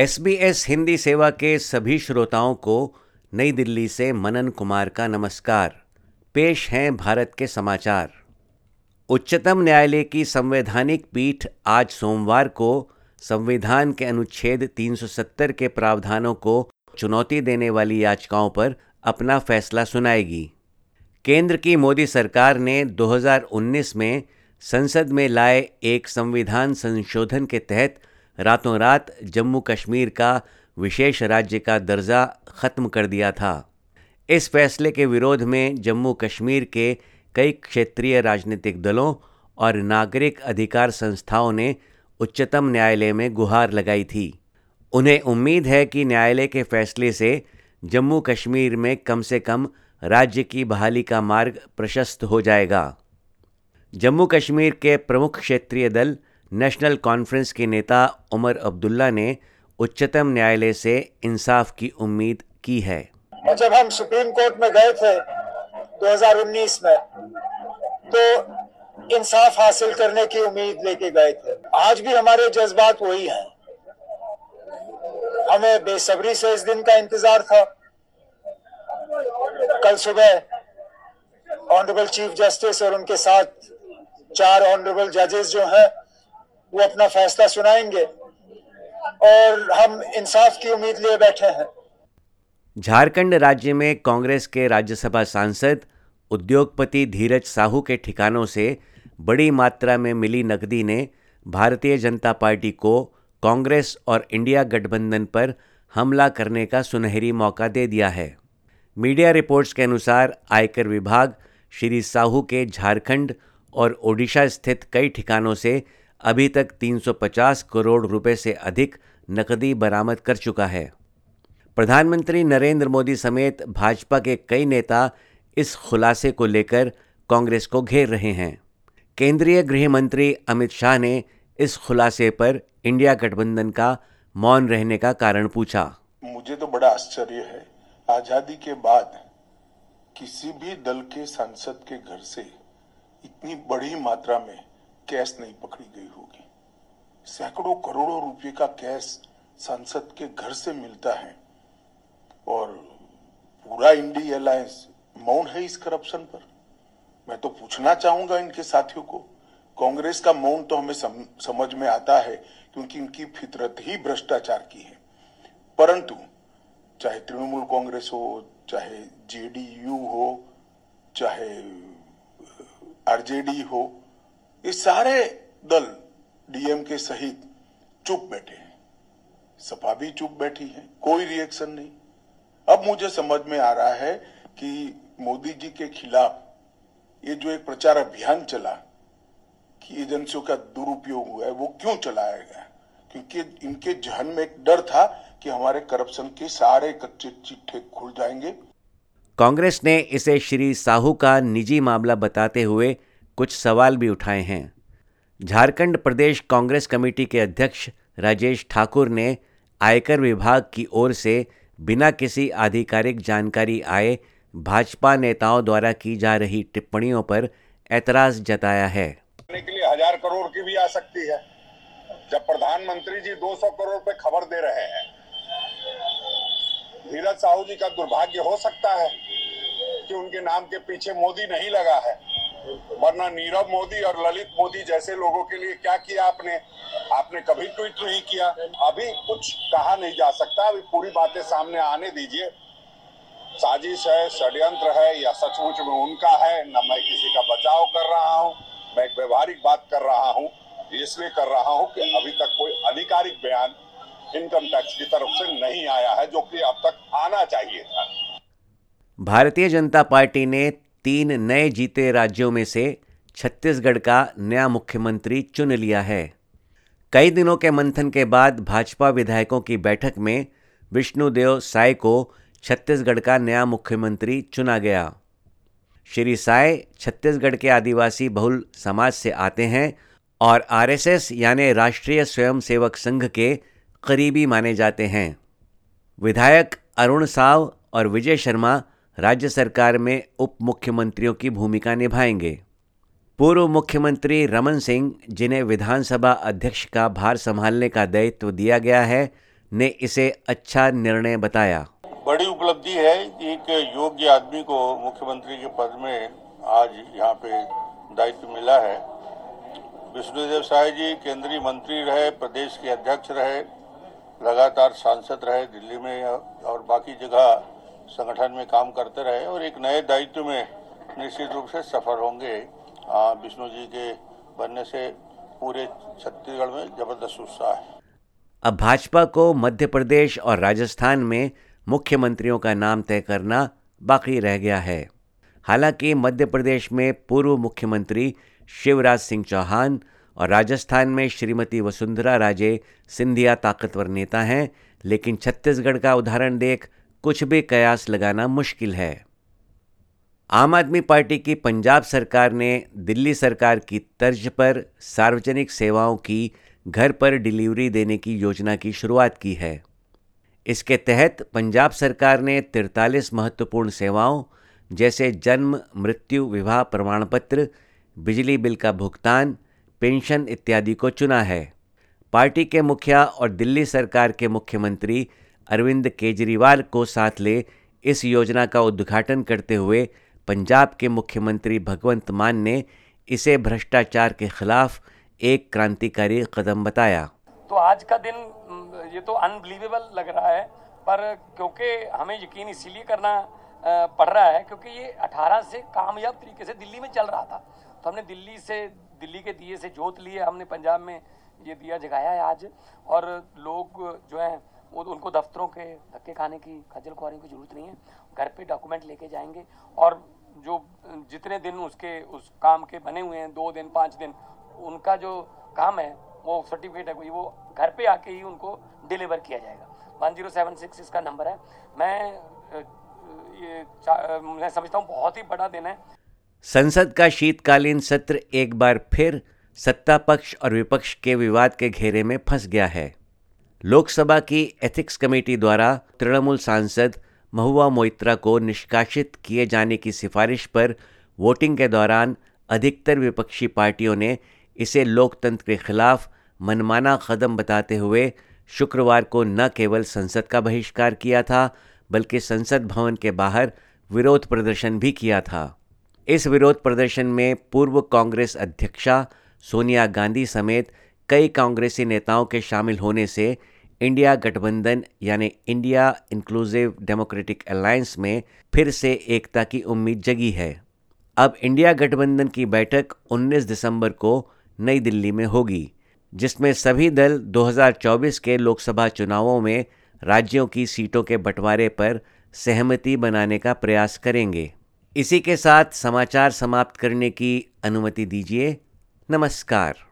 S Hindi सेवा के सभी श्रोताओं को नई दिल्ली से मनन कुमार का नमस्कार। पेश हैं भारत के समाचार। उच्चतम न्यायालय की संवैधानिक पीठ आज सोमवार को संविधान के अनुच्छेद 370 के प्रावधानों को चुनौती देने वाली याचिकाओं पर अपना फैसला सुनाएगी। केंद्र की मोदी सरकार ने 2019 में संसद में लाए एक संविधान संशोधन के तहत रातों रात जम्मू कश्मीर का विशेष राज्य का दर्जा ख़त्म कर दिया था। इस फैसले के विरोध में जम्मू कश्मीर के कई क्षेत्रीय राजनीतिक दलों और नागरिक अधिकार संस्थाओं ने उच्चतम न्यायालय में गुहार लगाई थी। उन्हें उम्मीद है कि न्यायालय के फैसले से जम्मू कश्मीर में कम से कम राज्य की बहाली का मार्ग प्रशस्त हो जाएगा। जम्मू कश्मीर के प्रमुख क्षेत्रीय दल नेशनल कॉन्फ्रेंस के नेता उमर अब्दुल्ला ने उच्चतम न्यायालय से इंसाफ की उम्मीद की है। जब हम सुप्रीम कोर्ट में गए थे 2019 में तो इंसाफ हासिल करने की उम्मीद लेके गए थे। आज भी हमारे जज्बात वही हैं। हमें बेसब्री से इस दिन का इंतज़ार था। कल सुबह ऑनरेबल चीफ जस्टिस और उनके साथ चार ऑनरेबल जजेस जो हैं वो अपना फैसला सुनाएँगे और हम इंसाफ की उम्मीद लिए बैठे हैं। झारखंड राज्य में कांग्रेस के राज्यसभा सांसद, उद्योगपति धीरज साहू के ठिकानों से बड़ी मात्रा में मिली नकदी ने भारतीय जनता पार्टी को कांग्रेस और इंडिया गठबंधन पर हमला करने का सुनहरी मौका दे दिया है। मीडिया रिपोर्ट्स के अनुसार आयकर विभाग, श्री साहू के झारखंड और ओडिशा स्थित कई ठिकानों से अभी तक 350 करोड़ रुपए से अधिक नकदी बरामद कर चुका है। प्रधानमंत्री नरेंद्र मोदी समेत भाजपा के कई नेता इस खुलासे को लेकर कांग्रेस को घेर रहे हैं। केंद्रीय गृह मंत्री अमित शाह ने इस खुलासे पर इंडिया गठबंधन का मौन रहने का कारण पूछा। मुझे तो बड़ा आश्चर्य है, आज़ादी के बाद किसी भी दल के सांसद के घर से इतनी बड़ी मात्रा में कैश नहीं पकड़ी गई होगी। सैकड़ों करोड़ों रुपए का कैश संसद के घर से मिलता है और पूरा इंडी अलायंस मौन है इस करप्शन पर। मैं तो पूछना चाहूँगा इनके साथियों को कांग्रेस का मौन तो हमें सम, समझ में आता है क्योंकि इनकी फितरत ही भ्रष्टाचार की है। परंतु चाहे तृणमूल कांग्रेस हो चाहे जेडीयू हो चाहे आरजेडी हो ये सारे दल डीएम के सहित चुप बैठे हैं। सपा भी चुप बैठी है, कोई रिएक्शन नहीं। अब मुझे समझ में आ रहा है कि मोदी जी के खिलाफ ये जो एक प्रचार अभियान चला, कि एजेंसियों का दुरुपयोग हुआ है, वो क्यों चलाया गया? क्योंकि इनके जहन में एक डर था कि हमारे करप्शन के सारे कच्चे चिट्ठे खुल जाएँगे। कांग्रेस ने इसे श्री साहू का निजी मामला बताते हुए कुछ सवाल भी उठाए हैं। झारखंड प्रदेश कांग्रेस कमेटी के अध्यक्ष राजेश ठाकुर ने आयकर विभाग की ओर से बिना किसी आधिकारिक जानकारी आए भाजपा नेताओं द्वारा की जा रही टिप्पणियों पर ऐतराज जताया है। के लिए हज़ार करोड़ की भी आ सकती है। जब प्रधानमंत्री जी 200 करोड़ पे खबर दे रहे हैं, धीरज साहू जी का दुर्भाग्य हो सकता है कि उनके नाम के पीछे मोदी नहीं लगा है। वरना नीरव मोदी और ललित मोदी जैसे लोगों के लिए क्या किया आपने? आपने कभी ट्वीट नहीं किया। अभी कुछ कहा नहीं जा सकता। अभी पूरी बातें सामने आने दीजिए। साजिश है, षड्यंत्र है, या सचमुच में उनका है, न मैं किसी का बचाव कर रहा हूँ, मैं एक व्यवहारिक बात कर रहा हूँ, इसलिए कर रहा हूँ कि अभी तक कोई आधिकारिक बयान इनकम टैक्स की तरफ़ से नहीं आया है, जो कि अब तक आना चाहिए था। भारतीय जनता पार्टी ने तीन नए जीते राज्यों में से छत्तीसगढ़ का नया मुख्यमंत्री चुन लिया है। कई दिनों के मंथन के बाद भाजपा विधायकों की बैठक में विष्णुदेव साय को छत्तीसगढ़ का नया मुख्यमंत्री चुना गया। श्री साय छत्तीसगढ़ के आदिवासी बहुल समाज से आते हैं और आरएसएस यानी राष्ट्रीय स्वयंसेवक संघ के करीबी माने जाते हैं। विधायक अरुण साव और विजय शर्मा राज्य सरकार में उप मुख्यमंत्रियों की भूमिका निभाएँगे। पूर्व मुख्यमंत्री रमन सिंह, जिन्हें विधानसभा अध्यक्ष का भार संभालने का दायित्व दिया गया है, ने इसे अच्छा निर्णय बताया। बड़ी उपलब्धि है, एक योग्य आदमी को मुख्यमंत्री के पद में आज यहाँ पे दायित्व मिला है। विष्णुदेव साय जी केंद्रीय मंत्री रहे, प्रदेश के अध्यक्ष रहे, लगातार सांसद रहे, दिल्ली में और बाकी जगह संगठन में काम करते रहे और एक नए दायित्व में निश्चित रूप से सफल होंगे। विष्णु जी के बनने से पूरे छत्तीसगढ़ में ज़बरदस्त उत्साह है। अब भाजपा को मध्य प्रदेश और राजस्थान में मुख्यमंत्रियों का नाम तय करना बाकी रह गया है। हालाँकि मध्य प्रदेश में पूर्व मुख्यमंत्री शिवराज सिंह चौहान और राजस्थान में श्रीमती वसुंधरा राजे सिंधिया ताकतवर नेता हैं, लेकिन छत्तीसगढ़ का उदाहरण देख कुछ भी कयास लगाना मुश्किल है। आम आदमी पार्टी की पंजाब सरकार ने दिल्ली सरकार की तर्ज पर सार्वजनिक सेवाओं की घर पर डिलीवरी देने की योजना की शुरुआत की है। इसके तहत पंजाब सरकार ने तिरतालीस महत्वपूर्ण सेवाओं, जैसे जन्म, मृत्यु, विवाह प्रमाण पत्र बिजली बिल का भुगतान, पेंशन इत्यादि को चुना है। पार्टी के मुखिया और दिल्ली सरकार के मुख्यमंत्री अरविंद केजरीवाल को साथ ले इस योजना का उद्घाटन करते हुए पंजाब के मुख्यमंत्री भगवंत मान ने इसे भ्रष्टाचार के खिलाफ एक क्रांतिकारी कदम बताया। तो आज का दिन, ये तो अनबिलीवेबल लग रहा है, पर क्योंकि हमें यकीन इसीलिए करना पड़ रहा है क्योंकि ये 18 से कामयाब तरीके से दिल्ली में चल रहा था। तो हमने दिल्ली से, दिल्ली के दिए से जोत लिए, हमने पंजाब में ये दिया, जगाया है आज। और लोग जो है वो उनको दफ्तरों के धक्के खाने की, खजल खुआरी की ज़रूरत नहीं है। घर पे डॉक्यूमेंट लेके जाएँगे और जो जितने दिन उसके, उस काम के बने हुए हैं, दो दिन, पाँच दिन, उनका जो काम है, वो सर्टिफिकेट है कोई वो घर पे आके ही उनको डिलीवर किया जाएगा। वन ज़ीरो सेवन सिक्स इसका नंबर है। मैं ये मैं समझता हूँ बहुत ही बड़ा दिन है। संसद का शीतकालीन सत्र एक बार फिर सत्ता पक्ष और विपक्ष के विवाद के घेरे में फंस गया है। लोकसभा की एथिक्स कमेटी द्वारा तृणमूल सांसद महुआ मोइत्रा को निष्कासित किए जाने की सिफारिश पर वोटिंग के दौरान अधिकतर विपक्षी पार्टियों ने इसे लोकतंत्र के खिलाफ मनमाना कदम बताते हुए शुक्रवार को न केवल संसद का बहिष्कार किया था, बल्कि संसद भवन के बाहर विरोध प्रदर्शन भी किया था। इस विरोध प्रदर्शन में पूर्व कांग्रेस अध्यक्षा सोनिया गांधी समेत कई कांग्रेसी नेताओं के शामिल होने से इंडिया गठबंधन यानी इंडिया इंक्लूसिव डेमोक्रेटिक अलायंस में फिर से एकता की उम्मीद जगी है। अब इंडिया गठबंधन की बैठक 19 दिसंबर को नई दिल्ली में होगी, जिसमें सभी दल 2024 के लोकसभा चुनावों में राज्यों की सीटों के बंटवारे पर सहमति बनाने का प्रयास करेंगे। इसी के साथ समाचार समाप्त करने की अनुमति दीजिए। नमस्कार।